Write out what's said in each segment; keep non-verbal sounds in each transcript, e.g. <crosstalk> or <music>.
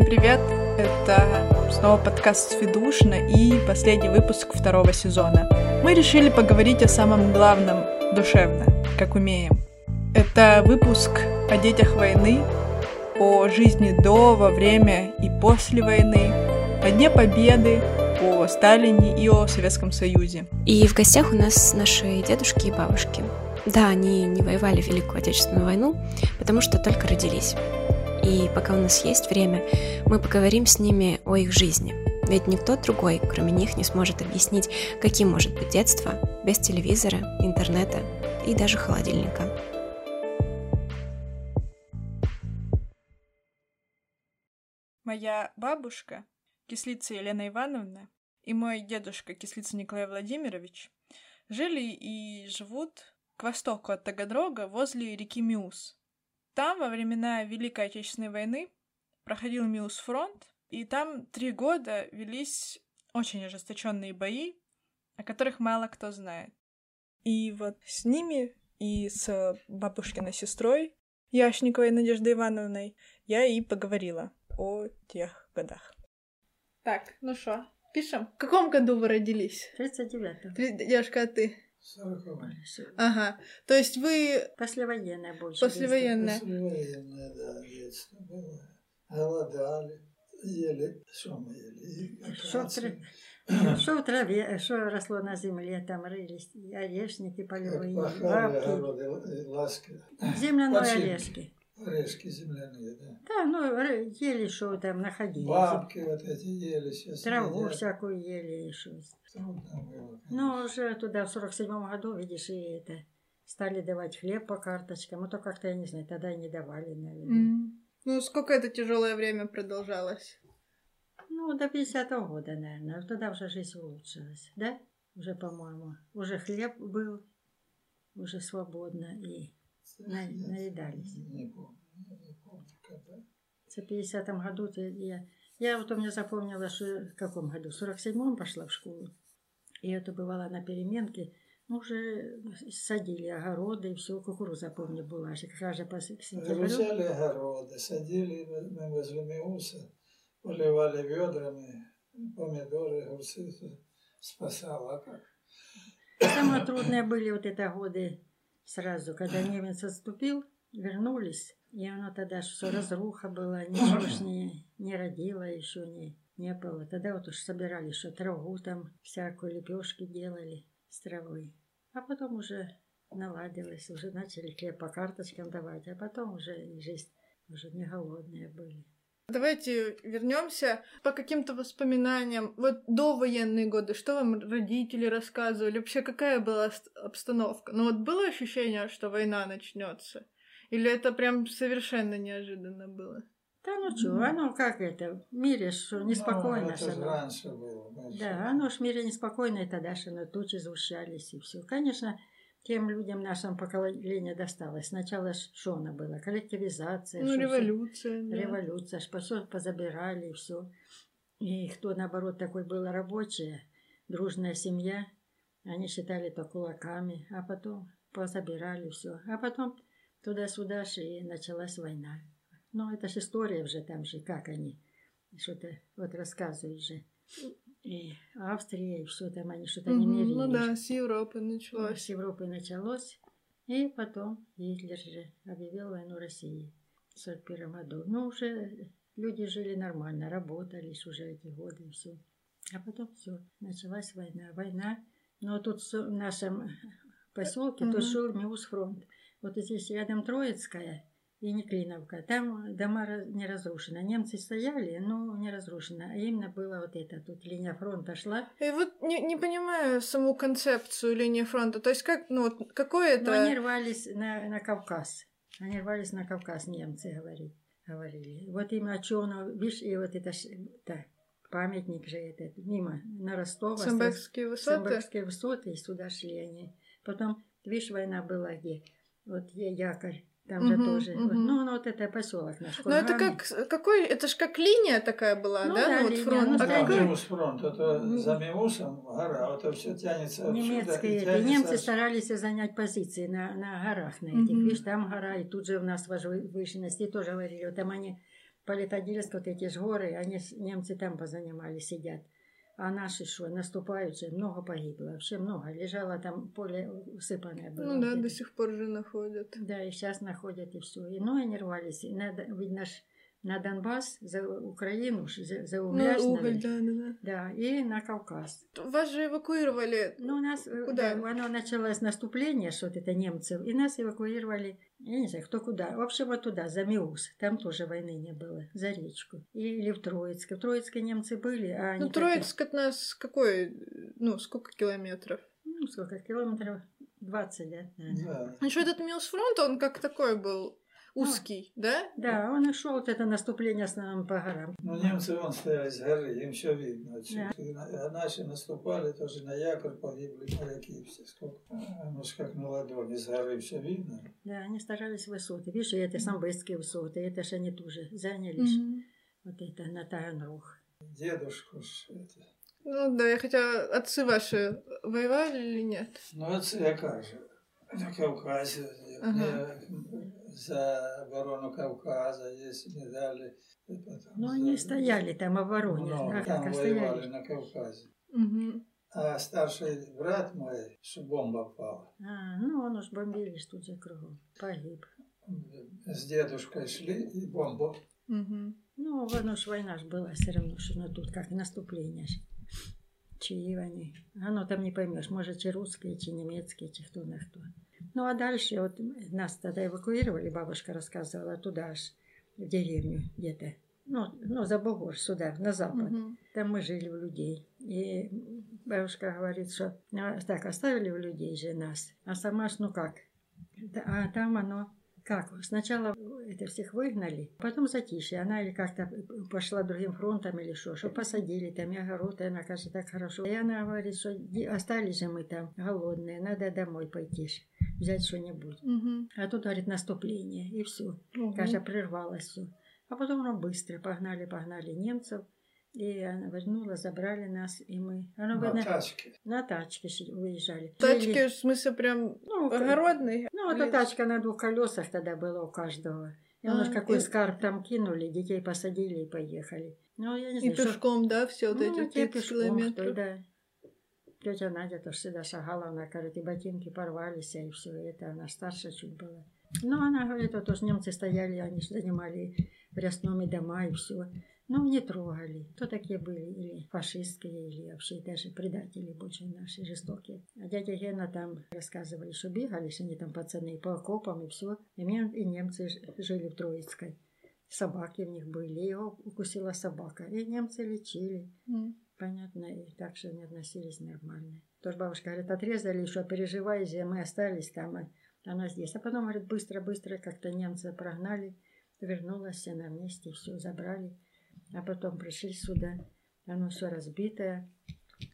Всем привет! Это снова подкаст Сведушна и последний выпуск второго сезона. Мы решили поговорить о самом главном душевно, как умеем. Это выпуск о детях войны, о жизни до, во время и после войны, о Дне Победы, о Сталине и о Советском Союзе. И в гостях у нас наши дедушки и бабушки. Да, они не воевали в Великую Отечественную войну, потому что только родились. И пока у нас есть время, мы поговорим с ними о их жизни. Ведь никто другой, кроме них, не сможет объяснить, каким может быть детство без телевизора, интернета и даже холодильника. Моя бабушка, кислица Елена Ивановна, и мой дедушка, кислица Николай Владимирович, жили и живут к востоку от Таганрога возле реки Миус. Там во времена Великой Отечественной войны проходил Миус фронт, и там три года велись очень ожесточенные бои, о которых мало кто знает. И вот с ними и с бабушкиной сестрой Яшниковой Надеждой Ивановной я и поговорила о тех годах. Так, ну что, пишем? В каком году вы родились? В 39-м. Девушка, а ты? Ага. То есть вы... Послевоенное больше. Послевоенное. Послевоенное, да, детство было. Голодали. Ели, что мы ели? Что в, тр... что в траве, что росло на земле, там рылись орешники полевые, бабки. ласки. Земляные орешки. Орешки земляные, да. Да, ну, ели, что там находили. Бабки вот эти ели сейчас. Траву едят. всякую ели еще. Трудно было. Ну, уже туда в сорок седьмом году, видишь, и это стали давать хлеб по карточкам. Ну, то как-то, я не знаю, тогда и не давали, наверное. Mm. Ну, сколько это тяжелое время продолжалось? Ну, до 50-го года, наверное. Тогда уже жизнь улучшилась, да? Уже, по-моему, уже хлеб был, уже свободно и наедались. В 50-м году я... Я вот у меня запомнила, что в каком году? В 47-м пошла в школу. И это бывало на переменке. Ну, уже садили огороды, и все, кукуруза, помню, была. Как раз по сентябрю. Взяли огороды, садили мы возле Миуса, поливали ведрами, помидоры, огурцы, спасало, а как? Самое трудное были вот это годы сразу, когда <clears throat> немец отступил, вернулись, и оно тогда все разруха была, <clears throat> ничего ж не, не родило еще, не, не было. Тогда вот уж собирали, что траву там, всякую лепешки делали с травой. А потом уже наладилось, уже начали хлеб по карточкам давать, а потом уже и жизнь уже не голодные были. Давайте вернемся по каким-то воспоминаниям. Вот до военные годы, что вам родители рассказывали? Вообще, какая была обстановка? Ну вот было ощущение, что война начнется? Или это прям совершенно неожиданно было? Да ну что, mm. оно как это, в мире что неспокойно. Ну, это же раньше было. Да, оно ж в мире неспокойно, тогда что на тучи сгущались и все. Конечно, тем людям нашим поколению досталось. Сначала что оно было? Коллективизация. Ну, революция. Все, да. Революция, все позабирали и все. И кто, наоборот, такой был рабочий, дружная семья, они считали это кулаками, а потом позабирали все. А потом туда-сюда и началась война. Ну, это же история уже там же, как они что-то вот рассказывают же. И Австрия, и все там они что-то не мерили. Ну да, с Европы началось. С Европы началось. И потом Гитлер же объявил войну России в 41 году. Ну, уже люди жили нормально, работались уже эти годы и все. А потом все, началась война. Война. Но тут в нашем поселке, mm-hmm. тут шел Миусфронт. Вот здесь рядом Троицкая, и не Клиновка. Там дома не разрушены. Немцы стояли, но не разрушено. А именно было вот это. Тут линия фронта шла. И вот не, не понимаю саму концепцию линии фронта. То есть как, ну вот какое это... Ну, они рвались на, на Кавказ. Они рвались на Кавказ, немцы говорили. говорили. Вот именно что оно, видишь, и вот это, да, памятник же этот, мимо, на Ростова. Самбекские высоты? Самбекские высоты, и сюда шли они. Потом, видишь, война была где? Вот якорь там же тоже. Угу. Ну, ну, вот это поселок наш. Ну, это как какой? Это ж как линия такая была, ну, да? да ну, вот линия, фронт. ну, а какой? Миус фронт, это за Миусом гора, это все тянется. Немецкие, тянется... немцы старались занять позиции на, на горах на этих. Видишь, там гора, и тут же у нас возвышенности тоже говорили. Вот там они Политодельск, вот эти же горы, они, немцы там позанимали, сидят. А наши что, наступают же, много погибло, вообще много. Лежало там поле усыпанное было. Ну да, до сих пор же находят. Да, и сейчас находят, и все. И ноги не рвались. И надо, видно, ж на Донбасс, за Украину, за, за Ну, угля ж уголь, да, да, да. Да, и на Кавказ. Вас же эвакуировали. Ну, у нас, э, Куда? да, оно началось наступление, что это немцев, и нас эвакуировали, я не знаю, кто куда. В общем, вот туда, за Миус. Там тоже войны не было, за речку. Или в Троицке. В Троицке немцы были, а. Ну, Троицк от нас какой? Ну, сколько километров? Ну, сколько, километров 20, да? наверное. Да. Ну, что этот Милсфронт, он как такой был узкий, да? Да, он и шел, вот это наступление в основном по горам. Ну, немцы вон стояли с горы, им все видно. отсюда. Да. А наши наступали, тоже на якорь погибли моряки все. Сколько? А, Ну, как на ладони, с горы все видно. Да, они старались высоты. Видишь, это самбыстские высоты, это же они тоже заняли. ж Мгм. Вот это на Таганрог. Дедушку ж это. Ну да, я хотя отцы ваши воевали или нет? Ну, это я как же. На Кавказе. Ага. Мне за оборону Кавказа есть медали. И потом Ну, за- они стояли там обороне. Много а там воевали стояли? на Кавказе. Мгм. А старший брат мой, что бомба попала, А, ну, он уж бомбили тут же кругом. Погиб. с дедушкой шли и бомбу. Мгм. Ну, воно ж война ж была все равно, что ну, тут как наступление. Чьи они. Оно там не поймешь, может, чи русские, чи немецкие, чи кто на кто. Ну, а дальше вот нас тогда эвакуировали, бабушка рассказывала, туда ж, в деревню где-то. Ну, ну, за Богор, сюда, на запад. Мгм. Там мы жили у людей. И бабушка говорит, что ну, так оставили у людей же нас, а сама ж, ну как, а там оно как? Сначала это всех выгнали, потом затишье. Она или как-то пошла другим фронтом или что, что посадили там и огород, и она кажется так хорошо. И она говорит, что «Ди- остались же мы там голодные, надо домой пойти, взять что-нибудь. Мгм. А тут, говорит, наступление, и все. Ого. Кажется, прервалось все. А потом ну, быстро погнали, погнали немцев. И она вернула, забрали нас, и мы... Оно, На видно, тачке. на тачке выезжали. Тачки, Жили- в смысле, прям ну, огородные? ну, Или- эта тачка на двух колесах тогда была у каждого. И А, оно ж какой и- скарб там кинули, детей посадили и поехали. Ну, я не И знаю, что... пешком, да, все вот Ну, эти те 30 пешком, километров? да. Тетя Надя тоже всегда шагала, она говорит, и ботинки порвались, и все это. Она старше чуть была. Ну, она говорит, вот уж немцы стояли, они занимали в Рясном и дома, и все. Ну, не трогали. Кто такие были? Или фашистские, или вообще даже предатели больше наши, жестокие. А дядя Гена там рассказывали, что бегали, что они там пацаны по окопам и все. И, и немцы жили в Троицкой. Собаки у них были, его укусила собака. И немцы лечили. М. Понятно, и так что они относились нормально. Тоже бабушка говорит, отрезали, еще переживая, мы остались там, а она здесь. А потом, говорит, быстро-быстро как-то немцы прогнали, вернулась она вместе, все забрали. А потом пришли сюда, оно все разбитое.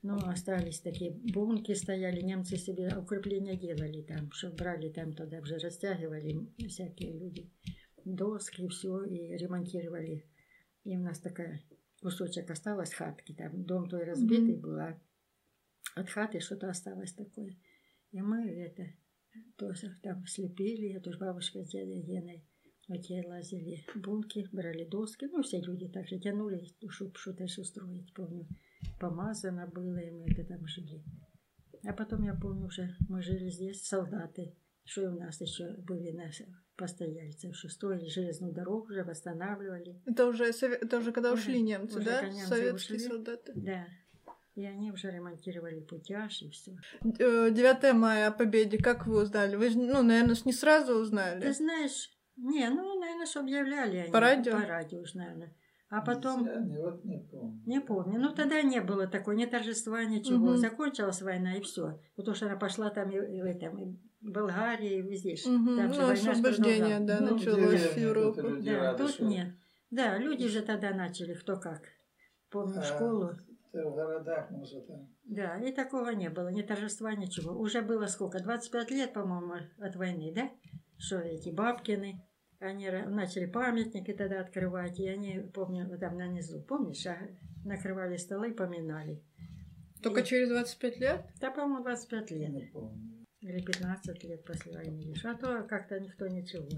Ну, остались такие бунки стояли, немцы себе укрепления делали там, что брали там туда, уже растягивали всякие люди. Доски, все, и ремонтировали. И у нас такая кусочек осталось хатки, там дом той разбитый Мгм. был, а от хаты что-то осталось такое. И мы это тоже там слепили, я тоже бабушка с дядей Геной те лазили бунки, брали доски, ну все люди так же тянули, чтобы что-то устроить, помню. Помазано было, и мы это там жили. А потом я помню уже, мы жили здесь, солдаты, что у нас еще были наши постояльцы, что строили железную дорогу, уже восстанавливали. Это уже, это уже когда Уже- ушли немцы, уже да? немцы Советские ушли. солдаты. Да. И они уже ремонтировали путяж и все. Э, 9 мая о победе, как вы узнали? Вы ну, наверное, не сразу Ты узнали. знаешь, не, ну, наверное, что объявляли они. По радио? По радио уж, наверное. А потом, не, вот не помню. не помню, ну тогда не было такой, ни торжества, ничего. Мгм. Закончилась война и все. Потому что она пошла там и, и в этом, и Болгарии, и везде. Мгм, Там же Ну, война ж освобождение, да, Ну, началось в Европу. тут Да, рады, тут что- нет. Да, люди же тогда начали, кто как. Помню А, школу. в городах, может, там. Да, и такого не было, ни торжества, ничего. Уже было сколько? 25 лет, по-моему, от войны, да? Что эти Бабкины, они начали памятники тогда открывать, и они, помню, там на низу, помнишь, а, накрывали столы, поминали. Только И- через 25 лет? Да, по-моему, 25 лет. Не помню. Или 15 лет после войны. А то как-то никто ничего.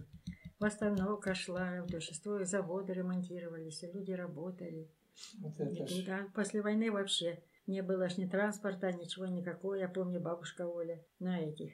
Восстановка шла, большинство заводы ремонтировались, и люди работали. Вот И это а после войны вообще не было ж ни транспорта, ничего никакого. Я помню, бабушка Оля на этих,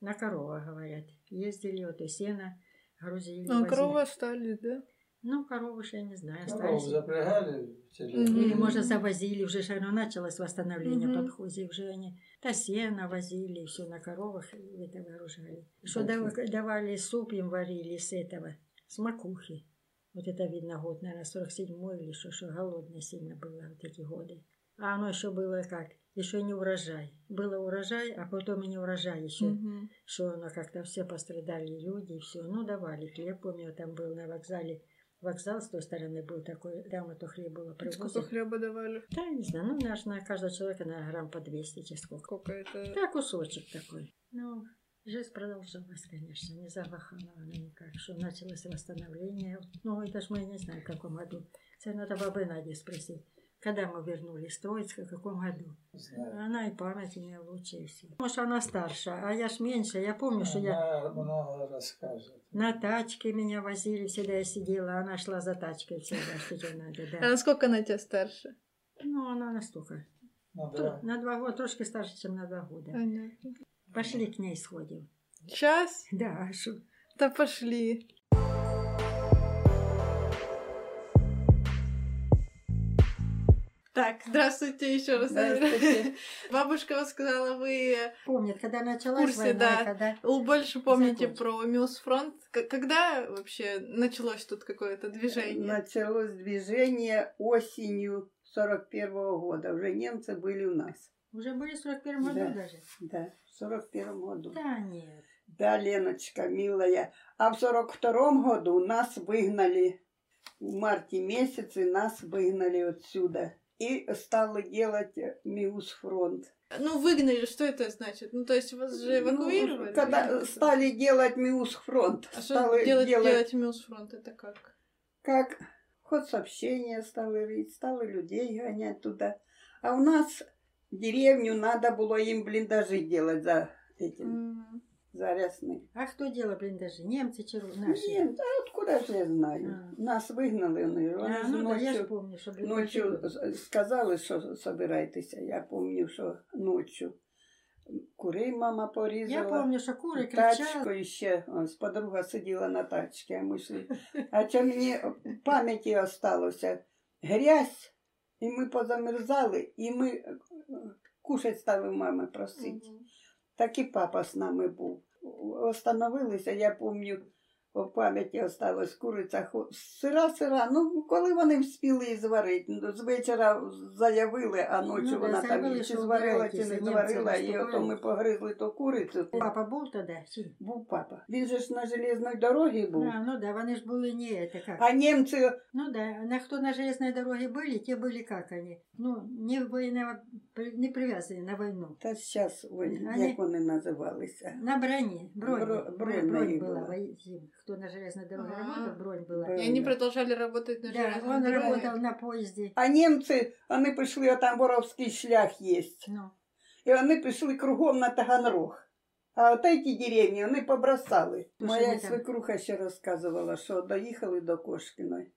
на коровах, говорят. Ездили, вот и сено грузили. Ну, возили. коровы остались, да? Ну, коровы ж я не знаю, коров остались. запрягали в. Мгм. Или, может, завозили, уже же оно началось восстановление Мгм. подхозе, уже они та сено возили, все на коровах и это вооружали. Что Да, дав- давали суп им варили с этого, с макухи. Вот это видно год, наверное, 47-й или что, что голодно сильно было вот эти годы. А оно еще было как? Еще не урожай. Было урожай, а потом и не урожай еще. Мгм. Что оно как-то все пострадали люди, и все. Ну, давали хлеб, помню, там был на вокзале. Вокзал с той стороны был такой, там это хлеб было Сколько привозят. хлеба давали? Да, не знаю, ну, наш на каждого человека, на грамм по 200, чи сколько. Сколько это? Да, кусочек такой. Ну, жизнь продолжалась, конечно, не завахала она никак. Что началось восстановление. Ну, это ж мы не знаем, в каком году. Это надо бабы Наде спросить. Когда мы вернулись с Троицка, в каком году? Знаю. Она и память у нее лучше и все. Может, она старше, а я ж меньше. Я помню, что я Она много расскажет. на тачке меня возили, всегда я сидела, а она шла за тачкой всегда, что тебе надо, А да. насколько она тебя старше? Ну, она настолько. Ну, Ту- да. На два года, трошки старше, чем на два года. Понятно. Пошли к ней сходим. Сейчас? Да, а шо? Да пошли. Так, здравствуйте еще раз. Здравствуйте. <laughs> Бабушка вот сказала, вы Помнит, когда началась курсе, война, да. когда... л- больше помните Закончим. про Милсфронт. Когда вообще началось тут какое-то движение? Началось движение осенью 41 года. Уже немцы были у нас. Уже были в 41 году Да. даже? Да, в 41 году. Да нет. Да, Леночка, милая. А в 42 году нас выгнали. В марте месяце нас выгнали отсюда. И стали делать э, Миусфронт. Ну, выгнали, что это значит? Ну, то есть вас же эвакуировали? Ну, когда стали делать Миусфронт, А что делать, делать, делать Милсфронт? Это как? как ход сообщения стали рыть, стали людей гонять туда. А у нас деревню надо было им блиндажи делать за этим, М. за рясны. А кто делал блиндажи? Немцы, чи ру- наши? Нет, да откуда же я знаю? Нас выгнали, вони, вони А, ж ну да, я ж помню, що блиндажі сказали, що собирайтеся. Я пам'ятаю, що ночью курей мама порізала. Я помню, що кури кричали. Тачкою ще ось подруга сиділа на тачці, а ми йшли. А що мені в пам'яті осталося грязь, і ми позамерзали, і ми е, кушать стали мами просити. Так і папа з нами був. Остановилися, я пам'ятаю, в пам'яті осталось куриця хо- сира-сира. Ну, коли вони вспіли її зварити, ну, з вечора заявили, а ночі Ну да, вона там заявили, її чи що зварила, чи не вбирайтеся, зварила, німці і ото ми наступають. погризли ту курицю. Папа був тоді? Чи? Був папа. Він же ж на железній дорогі був. А, ну да, вони ж були не это как. А німці, Ну да, на кто на железной дороге были, те были как они. Ну, не, военно, не привязаны на войну. та зараз, ой, Вони- як вони називалися? На броне, броне, Бро- бронь, бронь бронь, моей была. была. вои- Кто на железной дороге А. работал, бронь была. Бронь. И они продолжали работать на Да, железной он дороге? работал на поезде. А німці, вони пішли, а там Боровський шлях є. Ну, І вони пішли кругом на Таганрог. А от ці деревні вони побросали. Ну, Моя що вони там? свекруха ще розказувала, що доїхали до Кошкіної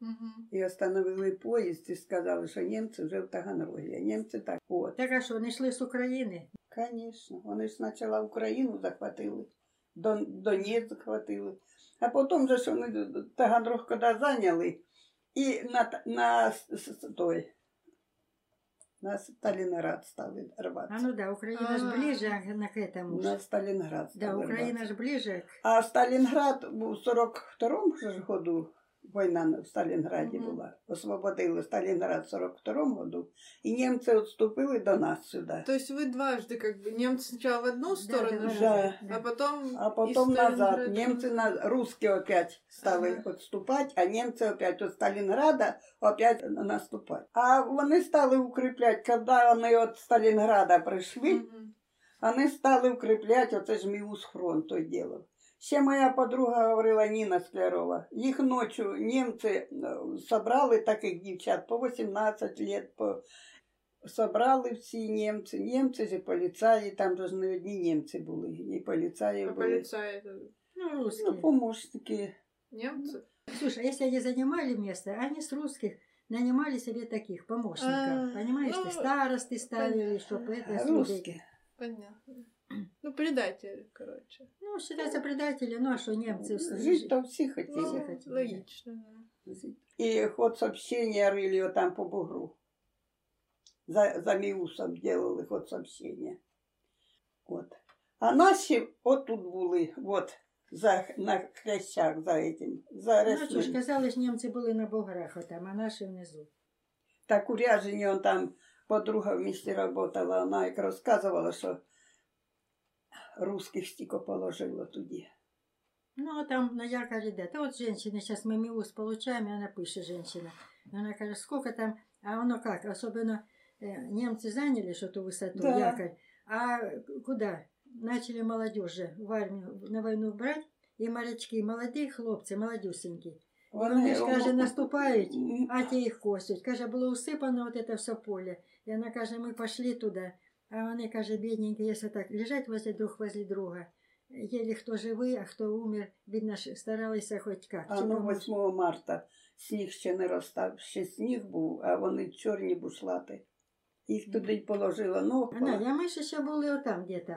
Мгм. і остановили поїзд і сказали, що німці вже в Таганрогі. А німці так. От. так а что, они шли с Украины? Звісно, вони ж спочатку Україну захватили, Дон, Донець захватили, а потім же ж вони Таганрог коли зайняли, і на, Та- на, с- с- той, на Сталінград стали рватися. А ну да, Украина же А. ближе а, на к этому. На же. Сталінград Да, стали Украина рватися. же ближе. к- А Сталінград був у 42-му ж году, війна в Сталінграді Мгм. була. Освободили Сталінград в 42-му году, і німці відступили до нас сюди. То есть вы дважды как бы немцы сначала в одну Да, сторону, да, шли, да, а да. потом А из потом назад. Сталинграда- Немцы, на... русские опять стали Ага. відступати, а німці опять від Сталінграда опять наступати. А вони стали укріпляти, коли вони від Сталінграда прийшли, Мгм. вони стали укріпляти, оце ж Міус фронт той діло. Ще моя подруга говорила Ніна Склярова. Їх ночі німці е, собрали таких дівчат по 18 лет, по... собрали всі німці. Німці ж і поліцаї, там же ж не одні німці були, і поліцаї А були. полицаи это... Ну, русские. Ну, помощники. Немцы? Слушай, а если они занимали место, они с русских нанимали себе таких помощников. А, Понимаешь, ну, ты старосты ставили, чтобы это... с людей- Русские. Понятно. <clears throat> Ну, предатели, короче. Ну, считается предатели, ну а что немцы... Жить-то всі Ну, хотіли. Все хотели. логично, да. І ход сообщения рили там по бугру. За, за Міусом делали ход сообщения. От. А наші от тут були, от, за, на хрящах за этим, за Ну, що ж, казали ж, німці були на буграх, отам, а наші внизу. Так у Ряжині он там подруга в місті работала, вона як розказувала, що русських стільки положило тоді. Ну, а там на якоре, да. Да вот женщина, сейчас мы МИУС получаем, и она пишет, женщина. И она говорит, сколько там, а оно как, особенно э, немцы заняли что-то высоту, Да. якорь, а куда? Начали молодежь же в армию, на войну брать, и морячки, молодые хлопцы, молодюсенькі. Вони ж, каже, наступають, М, а ті їх косять. Каже, було усипано от це все поле. І вона каже, ми пішли туди. А вони, каже, бідненькі, якщо так, лежать возле друг возле друга. Єлі хто живий, а хто умер, видно, старалися хоч як. А ну помочь. 8 марта сніг ще не розстав, ще сніг був, а вони чорні бушлати. Їх туди й положило. Ну, А, Надя, ми ще були отам де-то.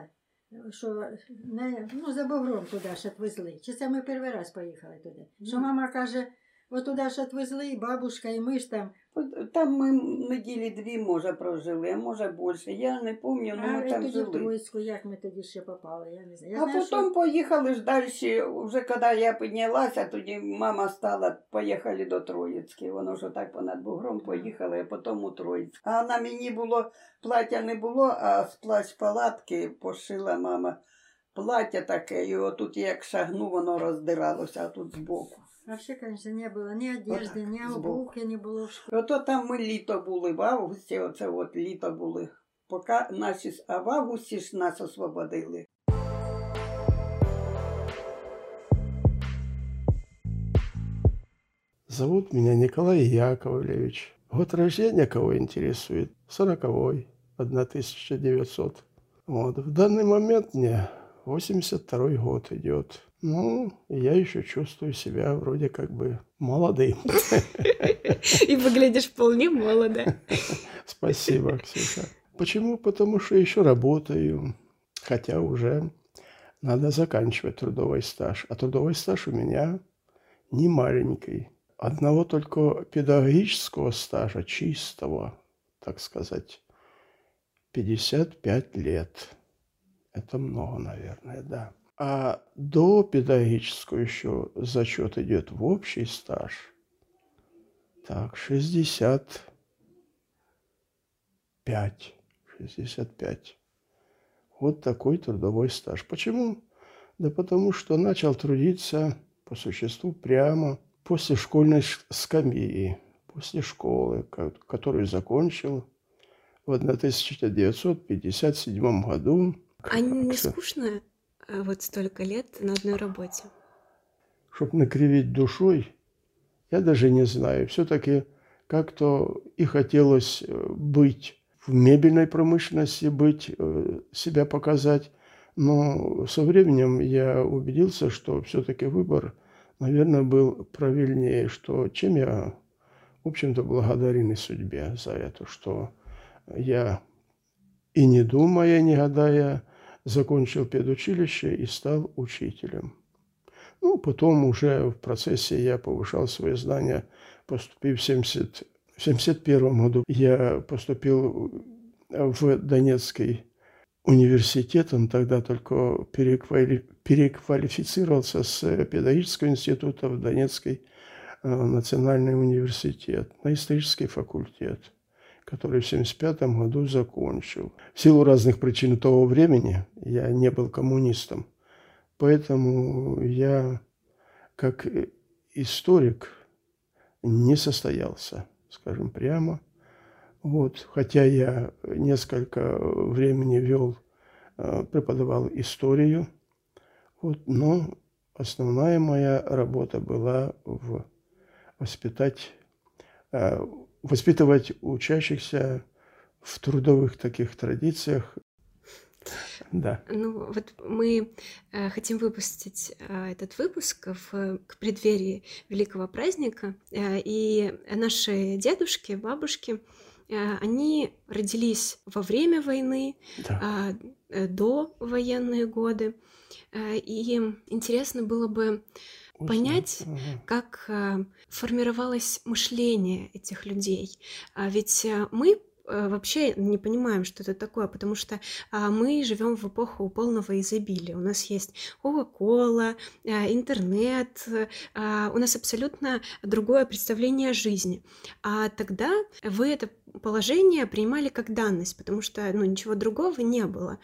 Що не, ну, за Богром туди ж відвезли. Чи це ми перший раз поїхали туди? Що Ну. мама каже, от туди ж відвезли, і бабушка, і ми ж там. От Там ми неділі дві, може, прожили, а може більше. Я не пам'ятаю, ну а ми і там тоді в жили. Троїцьку, як ми тоді ще попали, я не знаю. Я А знаю, потім поїхали ж далі, вже коли я піднялася, тоді мама стала, поїхали до Троїцьки. Воно ж так понад бугром поїхали, а потім у Троїцьк. А на мені було, плаття не було, а з плащ палатки пошила мама плаття таке, і отут як шагну, воно роздиралося, а тут збоку. Вообще, конечно, не было ни одежды, Отак, ни збоку. обувки не було в школі. Ото там ми літо були, в августі, оце от літо були. Поки наші, с- а в августі ж нас освободили. Зовут меня Николай Яковлевич. Год рождения кого интересует? Сороковой, 1900. Вот. В данный момент мне 82 год идет. Ну, я еще чувствую себя вроде как бы молодым. <laughs> И выглядишь вполне молодо. <laughs> Спасибо, Ксюша. Почему? Потому что еще работаю, хотя уже надо заканчивать трудовой стаж. А трудовой стаж у меня не маленький. Одного только педагогического стажа, чистого, так сказать, 55 лет. Это много, наверное, да. А до педагогического еще зачет идет в общий стаж. Так, 60 5. 65. Вот такой трудовой стаж. Почему? Да потому что начал трудиться по существу прямо после школьной скамьи, после школы, ко- которую закончил в 1957 году. А не скучно вот столько лет на одной работе? Чтобы накривить душой, я даже не знаю. Все-таки как-то и хотелось э, быть в мебельной промышленности, быть, э, себя показать. Но со временем я убедился, что все-таки выбор, наверное, был правильнее, что чем я, в общем-то, благодарен и судьбе за это, что я и не думая, не гадая, закончил педучилище и стал учителем. Ну, потом уже в процессе я повышал свои знания, поступив в 70 в 71 году. Я поступил в Донецкий университет, он тогда только переквали- переквалифицировался с педагогического института в Донецкий э, национальный университет, на исторический факультет, который в 75 году закончил. В силу разных причин того времени я не был коммунистом, Поэтому я, как историк, не состоялся, скажем прямо. Вот, хотя я несколько времени вел, э, преподавал историю, вот, но основная моя работа была в воспитать, э, воспитывать учащихся в трудовых таких традициях да. Ну, вот мы э, хотим выпустить э, этот выпуск в, к преддверии великого праздника, э, и наши дедушки, бабушки, э, они родились во время войны, да. э, до военные годы, э, и интересно было бы понять, ага. как э, формировалось мышление этих людей. А ведь э, мы вообще не понимаем, что это такое, потому что а, мы живем в эпоху полного изобилия. У нас есть Кока-Кола, а, интернет, а, у нас абсолютно другое представление о жизни. А тогда вы это положение принимали как данность, потому что ну, ничего другого не было.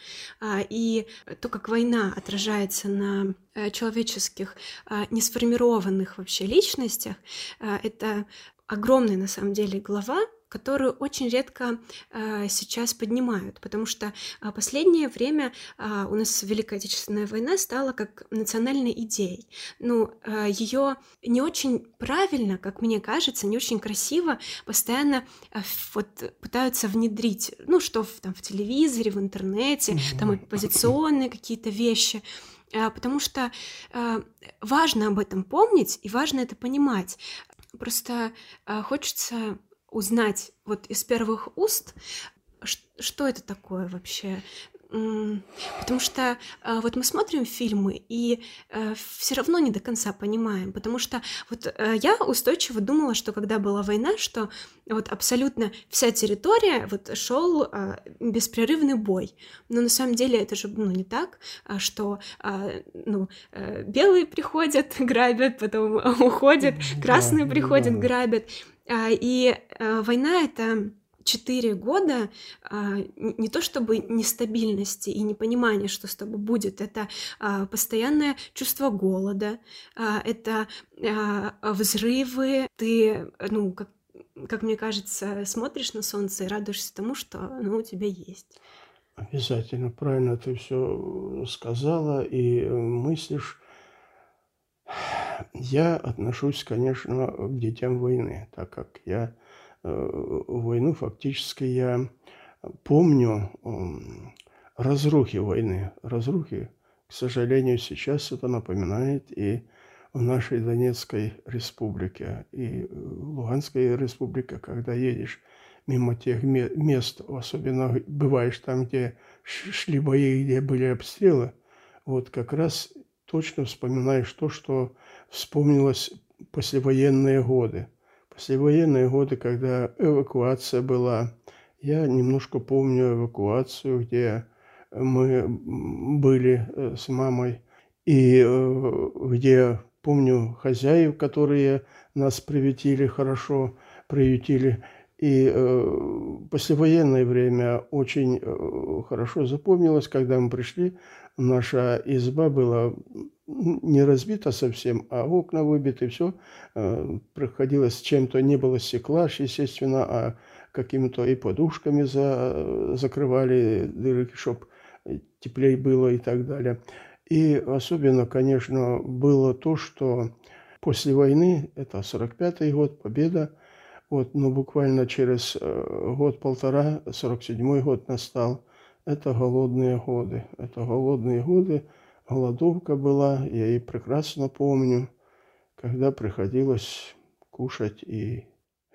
И то, как война отражается на э, человеческих несформированных вообще личностях, это огромная на самом деле глава, которую очень редко э, сейчас поднимают, потому что э, последнее время э, у нас Великая Отечественная война стала как национальной идеей. Ну, ее не очень правильно, как мне кажется, не очень красиво постоянно вот пытаются внедрить, ну, что в, там в телевизоре, в интернете, там оппозиционные какие-то вещи потому что важно об этом помнить и важно это понимать. Просто хочется узнать вот из первых уст, что это такое вообще, Потому что э, вот мы смотрим фильмы и э, все равно не до конца понимаем, потому что вот э, я устойчиво думала, что когда была война, что вот абсолютно вся территория вот шел беспрерывный бой, но на самом деле это же ну не так, а что ну белые приходят <laughs> грабят, потом уходят, красные приходят грабят, и война это четыре года а, не то чтобы нестабильности и непонимания, что с тобой будет, это а, постоянное чувство голода, а, это взрывы, ты, ну, как, как мне кажется, смотришь на солнце и радуешься тому, что оно у тебя есть. Обязательно, правильно ты все сказала и мыслишь. Я отношусь, конечно, к детям войны, так как я Э, войну фактически я помню разрухи войны. Разрухи, к сожалению, сейчас это напоминает и в нашей Донецкой республике, и Луганской республике, когда едешь мимо тех мест, особенно бываешь там, где шли бои, где были обстрелы, вот как раз точно вспоминаешь то, что вспомнилось послевоенные годы – послевоенные годы, когда эвакуация была, я немножко помню эвакуацию, где мы были э, с мамой, и э, где помню хозяев, которые нас приветили хорошо, приютили. И э, послевоенное время очень э, хорошо запомнилось, когда мы пришли, наша изба была не разбита совсем, а окна выбиты, все. Э, приходилось чем-то, не было стекла, естественно, а какими-то и подушками за, закрывали дыры, чтобы теплее было и так далее. И особенно, конечно, было то, что после войны, это 45-й год, победа, вот, но буквально через э, год-полтора, 47-й год настал, это голодные годы. Это голодные годы, голодовка была, я и прекрасно помню, когда приходилось кушать и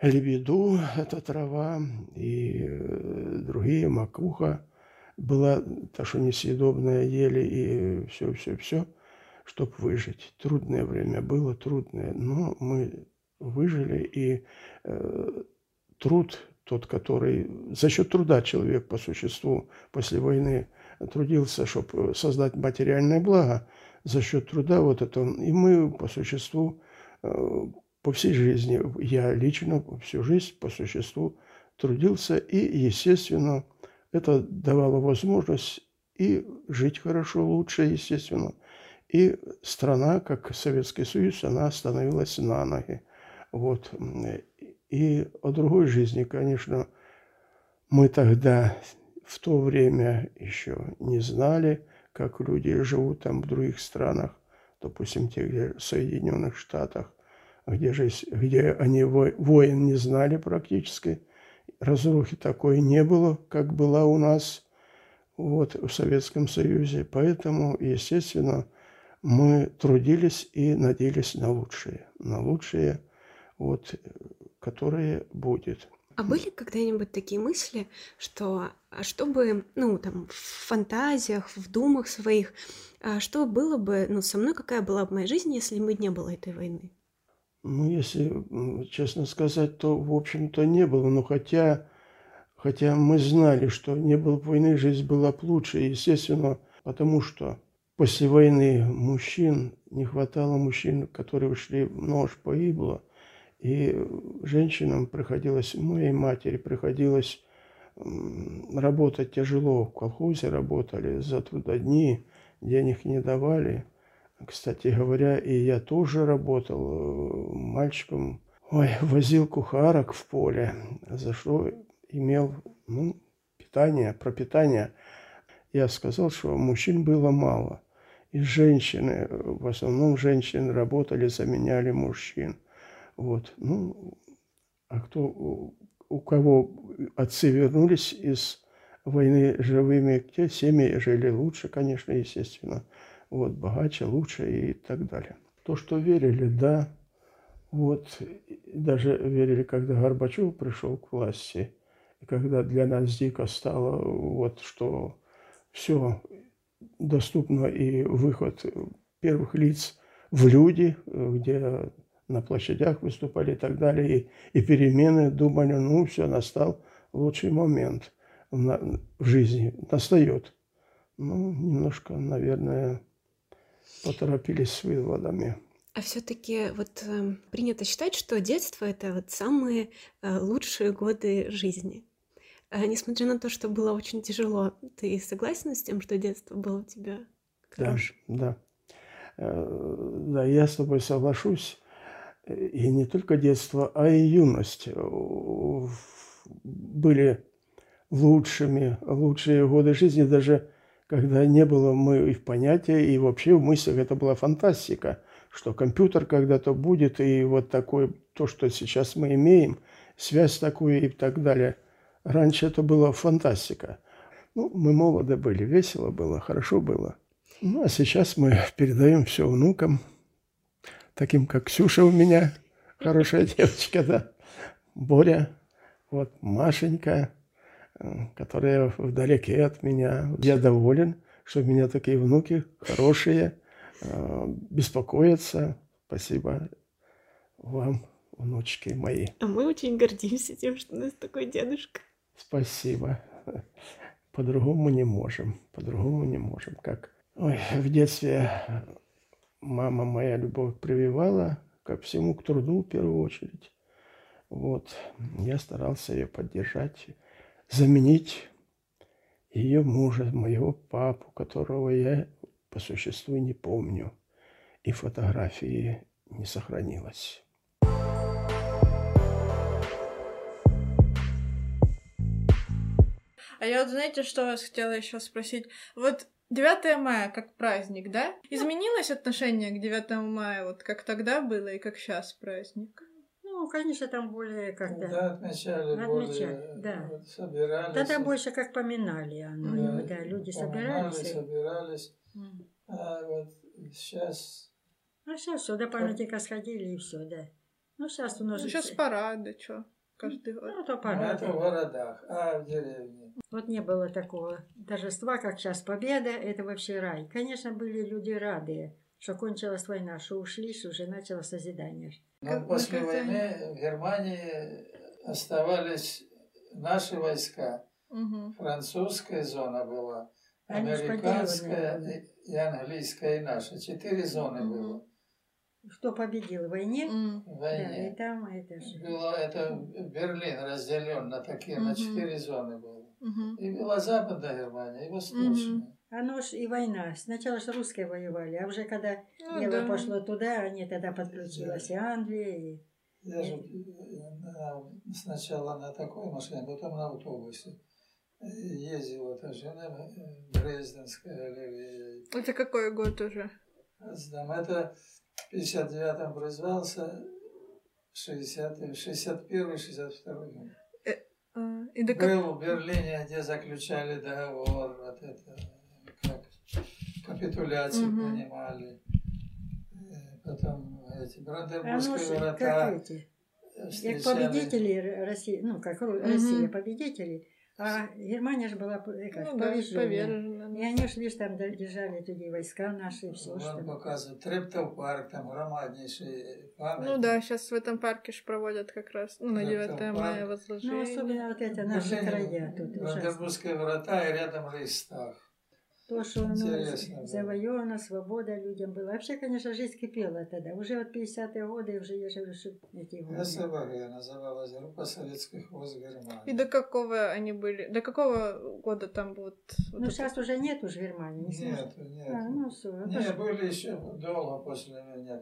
лебеду, это трава, и э, другие, макуха была, та, что несъедобная ели, и все-все-все, чтобы выжить. Трудное время было, трудное, но мы выжили, и э, труд тот, который за счет труда человек по существу после войны трудился, чтобы создать материальное благо, за счет труда вот это. И мы по существу, э, по всей жизни, я лично всю жизнь по существу трудился, и, естественно, это давало возможность и жить хорошо, лучше, естественно. И страна, как Советский Союз, она становилась на ноги. Вот. И о другой жизни, конечно, мы тогда в то время еще не знали, как люди живут там в других странах, допустим, те, где в Соединенных Штатах, где, же, где они воин не знали практически, разрухи такой не было, как была у нас. вот, в Советском Союзе. Поэтому, естественно, мы трудились и надеялись на лучшее, на лучшее, вот, которое будет. А были когда-нибудь такие мысли, что а что бы, ну, там, в фантазиях, в думах своих, а что было бы, ну, со мной, какая была бы моя жизнь, если бы не было этой войны? Ну, если честно сказать, то, в общем-то, не было. Но хотя, хотя мы знали, что не было бы войны, жизнь была бы лучше, естественно, потому что после войны мужчин, не хватало мужчин, которые ушли в нож, погибло. И женщинам приходилось, моей матери приходилось работать тяжело. В колхозе работали за трудодни, денег не давали. Кстати говоря, и я тоже работал э, мальчиком. Ой, возил кухарок в поле, за что имел ну, питание, пропитание. Я сказал, что мужчин было мало. И женщины, в основном женщины работали, заменяли мужчин – вот. Ну, а кто, у кого отцы вернулись из войны живыми, те семьи жили лучше, конечно, естественно. Вот, богаче, лучше и так далее. То, что верили, да. Вот, даже верили, когда Горбачев пришел к власти, и когда для нас дико стало, вот, что все доступно и выход первых лиц в люди, где на площадях выступали и так далее, и, и перемены, думали, ну все, настал лучший момент в, на, в жизни, настает. Ну, немножко, наверное, поторопились с выводами. А все-таки вот э, принято считать, что детство это вот самые э, лучшие годы жизни. А, несмотря на то, что было очень тяжело, ты согласен с тем, что детство было у тебя хорошее? Да, да. Э, да, я с тобой соглашусь и не только детство, а и юность были лучшими, лучшие годы жизни, даже когда не было мы и в понятии, и вообще в мыслях это была фантастика, что компьютер когда-то будет, и вот такое, то, что сейчас мы имеем, связь такую и так далее. Раньше это была фантастика. Ну, мы молоды были, весело было, хорошо было. Ну, а сейчас мы передаем все внукам – таким как Ксюша у меня, хорошая <laughs> девочка, да, Боря, вот Машенька, которая вдалеке от меня. Я доволен, что у меня такие внуки хорошие, э, беспокоятся. Спасибо вам, внучки мои. А мы очень гордимся тем, что у нас такой дедушка. Спасибо. По-другому не можем. По-другому не можем. Как Ой, в детстве мама моя любовь прививала ко всему, к труду в первую очередь. Вот. Я старался ее поддержать, заменить ее мужа, моего папу, которого я по существу не помню. И фотографии не сохранилось. А я вот знаете, что вас хотела еще спросить? Вот 9 мая как праздник, да? Изменилось отношение к 9 мая, вот как тогда было и как сейчас праздник? Ну, конечно, там более когда... Да, отмечали, Отмечали, более, да. вот, собирались. Тогда больше как поминали оно, Да, да, люди поминали, собирались. собирались. А вот сейчас А сейчас все, до памятника сходили и все, да. Ну, сейчас у нас... Ну, сейчас парады, что? Каждый год. Ну, то ну, парады. это в городах, а в деревне. Вот не было такого торжества, как сейчас победа, это вообще рай. Конечно, были люди рады, что кончилась война, что ушли, что уже началось созидание. Но Как- после войны в Германии оставались наши войска. Угу. Французская зона была, Они американская и, английская и наша. Четыре зоны Мгм. было Кто победил в войне, в да, и войне. там это же. Было это Берлин разделен на такие, на Мгм. четыре зоны было. Угу. И была Западная Германия, и Восточная. Оно ж и война. Сначала же русские воевали, а уже когда Ну, дело да. пошло туда, они тогда подключилась и Англия, и... Я же э, на- сначала на такой машине, потом на автобусе. Э, Ездил это жена э, Дрезденская галерея. Это какой год уже? Сдам. Это в 59-м произвался, 60 61-62 год. А, и до как... Был в Берлине, где заключали договор, вот это, как капитуляцию Мгм. принимали. Э, Потом эти А Бранденбургские ж- ворота как эти, победители России, ну, как Мгм. Россия победители, а Германия же была э, как, Ну да, повержена. И они ж, видишь, там дер- держали туди войска наши, все, Вон что... показывают. Трептов парк, там громаднейший памятник. Ну да, сейчас в этом парке ж проводят как раз, ну, на Да, 9 там мая возложение. Ну, особенно вот эти наши Берлине края тут ужасно. Бранденбургские ворота и рядом Рейхстаг. То, что ну, Интересно было. завоевана, свобода людям была. Вообще, конечно, жизнь кипела тогда. Уже вот 50-е годы, уже я же что эти годы. СВГ называлась группа советских войск Германии. И до какого они были? До какого года там вот... вот Ну, это- сейчас уже нет уж Германии. Не сможет. Нет, нет. А, ну, все. Не, были еще долго после меня.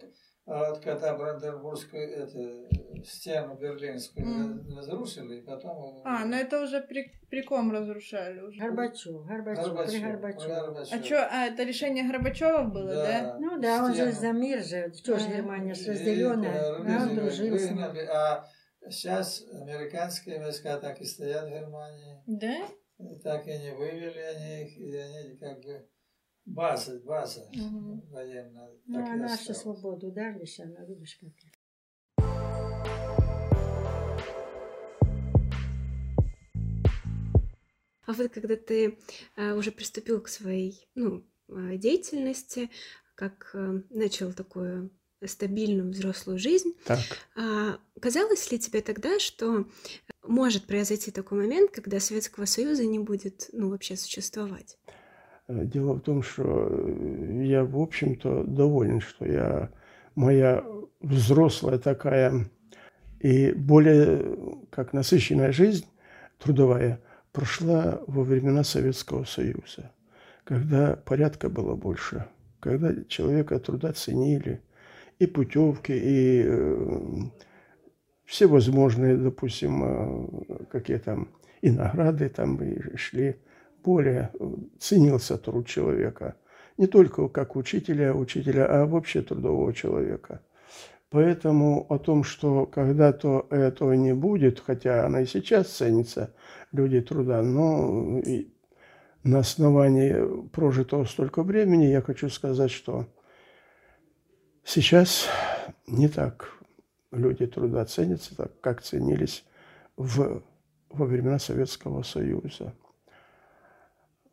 А вот когда Бранденбургскую это, стену берлинскую Мгм. разрушили, потом... А, ну это уже при, при ком разрушали уже? Горбачев, Горбачев, при Горбачев, Горбачеве. Горбачев. А что, а, это решение Горбачева было, да? Ну да, он же за мир же. Что ж Ага. Германия ж И, разделенная. А он выгнали, дружил с ним. выгнали. А сейчас американские войска так и стоят в Германии. Да? И так и не вывели они их, и они как бы база, база Мгм. военная. Ну, а осталась. свободу дали сейчас, ну, видишь, как. А вот когда ты э, уже приступил к своей ну, э, деятельности, как э, начал такую стабильную взрослую жизнь, Так. а казалось ли тебе тогда, что может произойти такой момент, когда Советского Союза не будет ну, вообще существовать? Э, Дело в том, что э, я, в общем-то, доволен, что я моя взрослая такая и более как насыщенная жизнь трудовая прошла во времена Советского Союза, когда порядка было больше, когда человека труда ценили, и путевки, и э, всевозможные, допустим, э, какие там и награды там и шли более э, ценился труд человека. Не только как учителя, учителя, а вообще трудового человека. Поэтому о том, что когда-то этого не будет, хотя она и сейчас ценится, люди труда, но и на основании прожитого столько времени я хочу сказать, что сейчас не так люди труда ценятся, так как ценились в, во времена Советского Союза.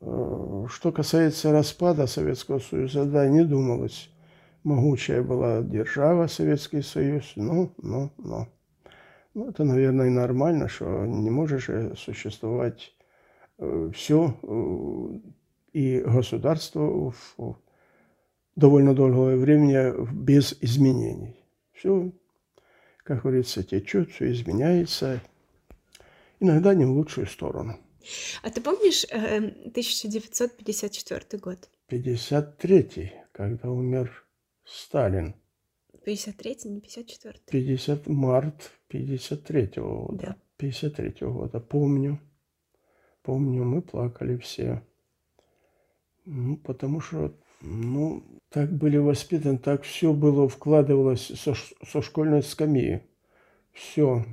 Э, Что касается распада Советского Союза, да, не думалось. Могучая была держава Советский Союз, ну, ну, ну. Ну, это, наверное, и нормально, что не может же существовать все и государство в довольно долгое время без изменений. Все, как говорится, течет, все изменяется, иногда не в лучшую сторону. А ты помнишь э, 1954 год? 53-й, когда умер Сталин. 53-й, не 54-й. 50 март 53-го года. Да. 53-го года. Помню. Помню, мы плакали все. Ну, потому что, ну, так были воспитаны, так все было, вкладывалось со, со школьной скамьи. Все.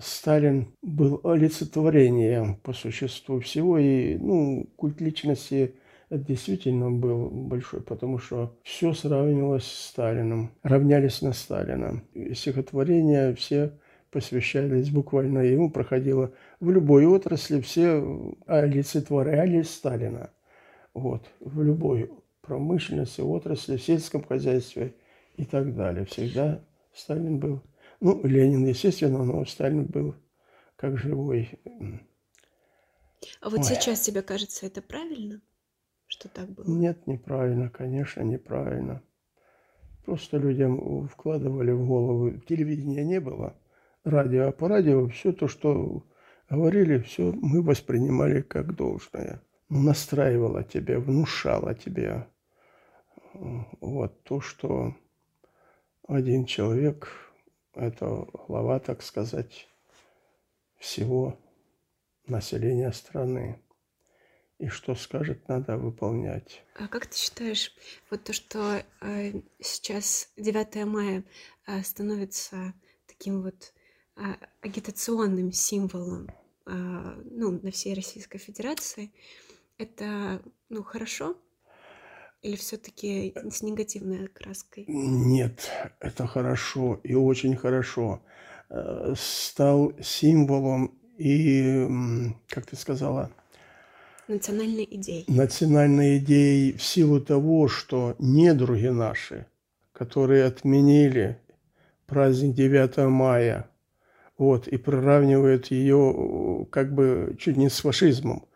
Сталин был олицетворением по существу всего. И, ну, культ личности это действительно был большой, потому что все сравнивалось с Сталином, равнялись на Сталина. И Стихотворения все посвящались буквально ему, проходило в любой отрасли, все олицетворяли Сталина. Вот, в любой промышленности, отрасли, в сельском хозяйстве и так далее. Всегда Сталин был, ну, Ленин, естественно, но Сталин был как живой. А вот Ой. сейчас тебе кажется это правильно, что так было? Нет, неправильно, конечно, неправильно. Просто людям вкладывали в голову. Телевидения не было, радио, а по радио все то, что говорили, все мы воспринимали как должное. Ну, Настраивало тебя, внушало тебе вот то, что один человек, это глава, так сказать, всего населения страны. И что скажет, надо выполнять. А как ты считаешь, вот то, что э, сейчас 9 мая э, становится таким вот э, агитационным символом а, ну, на всей Российской Федерации, это ну, хорошо? Или все-таки с негативной окраской? Нет, это хорошо и очень хорошо. Э, стал символом и, как ты сказала, национальной идеей. Национальной идеей в силу того, что недруги наши, которые отменили праздник 9 мая, вот, и приравнивают ее как бы чуть не с фашизмом,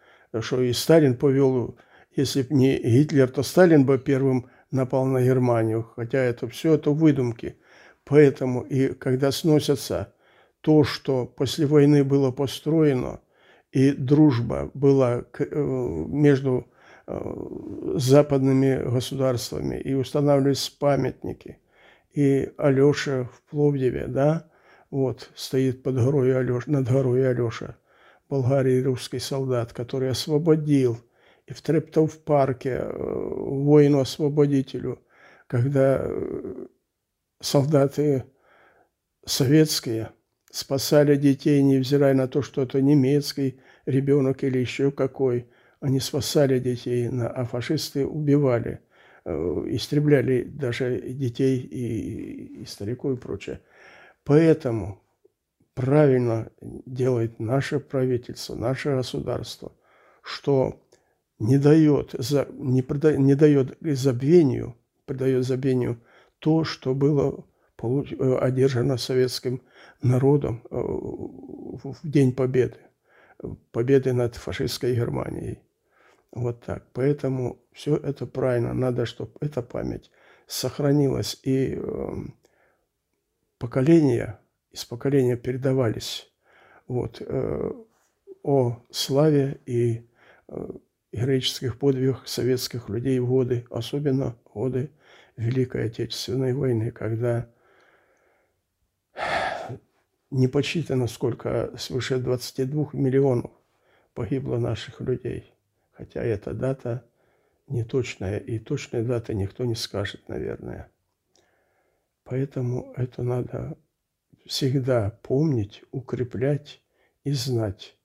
что и Сталин повел, если бы не Гитлер, то Сталин бы первым напал на Германию, хотя это все это выдумки. Поэтому и когда сносятся то, что после войны было построено, и дружба была э, между э, западными государствами, и устанавливались памятники. И Алеша в Пловдиве, да, вот, стоит под горой Алеша, над горой Алеша, Болгарии русский солдат, который освободил. И в Трептов парке э, воину-освободителю, когда солдаты советские – спасали детей, невзирая на то, что это немецкий ребенок или еще какой. Они спасали детей, а фашисты убивали, э, истребляли даже детей и, и стариков и прочее. Поэтому правильно делает наше правительство, наше государство, что не дает, не, не дает забвению, придает забвению то, что было э, одержано советским народом э, в День Победы, победы над фашистской Германией. Вот так. Поэтому все это правильно. Надо, чтобы эта память сохранилась. И э, поколения из поколения передавались вот, э, о славе и э, героических подвигах советских людей в годы, особенно годы Великой Отечественной войны, когда не подсчитано, сколько свыше 22 миллионов погибло наших людей. Хотя эта дата не точная, и точной даты никто не скажет, наверное. Поэтому это надо всегда помнить, укреплять и знать.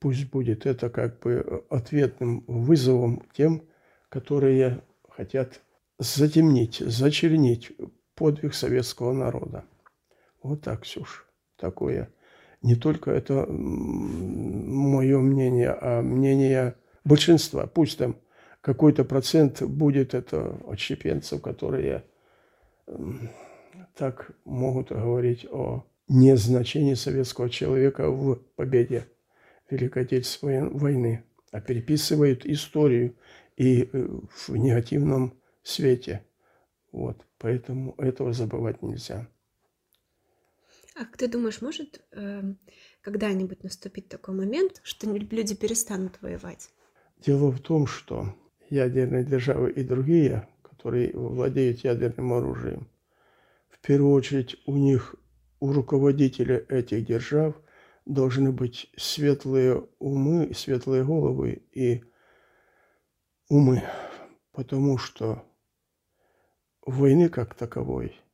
Пусть будет это как бы ответным вызовом тем, которые хотят затемнить, зачернить подвиг советского народа. Вот так, Ксюш, такое. Не только это мое мнение, а мнение большинства. Пусть там какой-то процент будет это отщепенцев, которые так могут говорить о незначении советского человека в победе Великой Отечественной войны, а переписывают историю и э, в негативном свете. Вот, поэтому этого забывать нельзя. А как ты думаешь, может э, когда-нибудь наступить такой момент, что люди перестанут воевать? Дело в том, что ядерные державы и другие, которые владеют ядерным оружием, в первую очередь у них, у руководителя этих держав должны быть светлые умы, светлые головы и умы, потому что войны как таковой –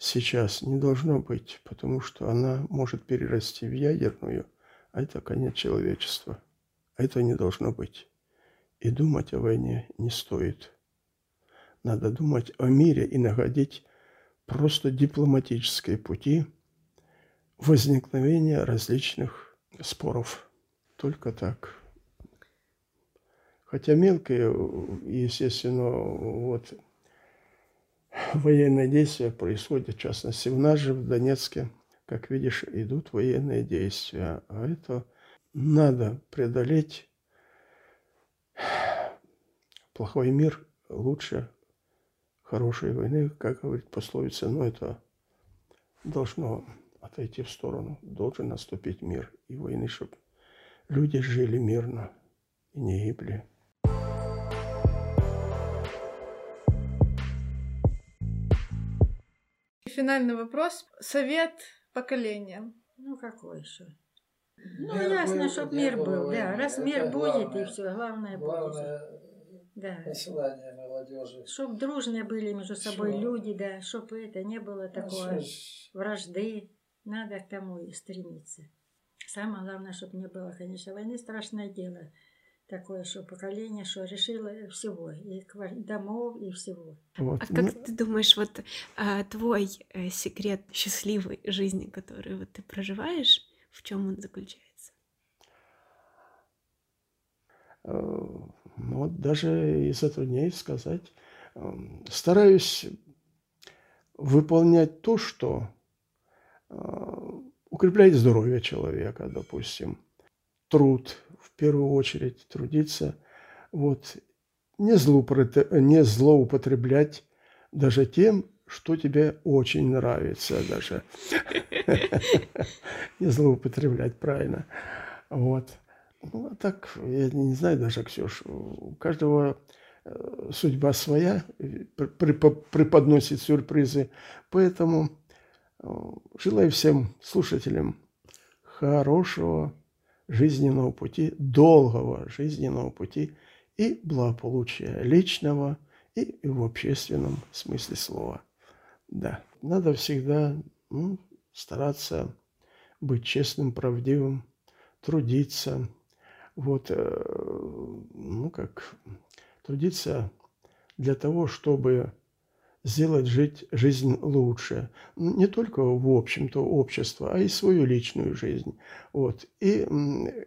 сейчас не должно быть, потому что она может перерасти в ядерную, а это конец человечества. Это не должно быть. И думать о войне не стоит. Надо думать о мире и находить просто дипломатические пути возникновения различных споров. Только так. Хотя мелкие, естественно, вот военные действия происходят, в частности, в нас же, в Донецке, как видишь, идут военные действия. А это надо преодолеть. Плохой мир лучше хорошей войны, как говорит пословица, но это должно отойти в сторону. Должен наступить мир и войны, чтобы люди жили мирно и не гибли. финальный вопрос. Совет поколения. Ну, какой еще? Ну, мир ясно, чтобы мир был, да. Раз мир будет, и все, главное, главное будет. Да. Послание молодежи. Чтоб дружные были между собой все. люди, да, чтобы это не было ну, вражды. Надо к тому и стремиться. Самое главное, чтобы не было, конечно, войны страшное дело. Такое, что поколение, что решило всего, и домов, и всего. Вот. А как ну... ты думаешь, вот а, твой э, секрет счастливой жизни, которую вот ты проживаешь, в чем он заключается? Э, ну, вот даже и затрудняюсь сказать. Эм, стараюсь выполнять то, что э, укрепляет здоровье человека, допустим. Труд, в первую очередь, трудиться. Вот. Не, не злоупотреблять даже тем, что тебе очень нравится даже. <laughs> Не злоупотреблять, правильно. Вот. Ну, а так, я не знаю даже, Ксюш, у каждого э, судьба своя, преподносит сюрпризы. Поэтому э, желаю всем слушателям хорошего жизненного пути, долгого жизненного пути и благополучия личного и в общественном смысле слова. Да, надо всегда ну, стараться быть честным, правдивым, трудиться. Вот, э, ну как, трудиться для того, чтобы сделать жить, жизнь лучше. Не только в общем-то общество, а и свою личную жизнь. Вот. И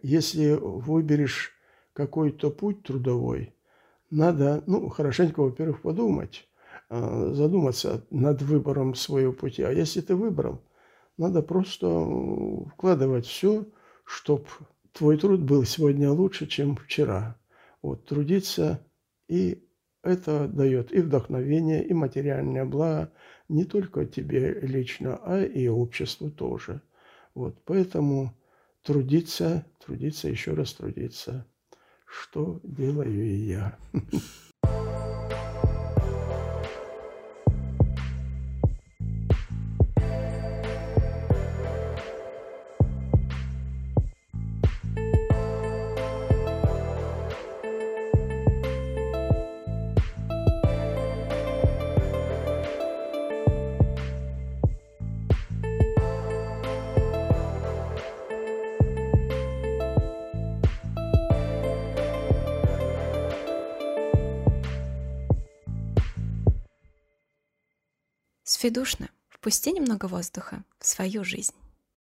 если выберешь какой-то путь трудовой, надо, ну, хорошенько, во-первых, подумать, а, задуматься над выбором своего пути. А если ты выбрал, надо просто вкладывать все, чтобы твой труд был сегодня лучше, чем вчера. Вот, трудиться, и это дает и вдохновение, и материальное благо не только тебе лично, а и обществу тоже. Вот, поэтому трудиться, трудиться, еще раз трудиться, что делаю и я. <laughs> Сведушно, впусти немного воздуха в свою жизнь.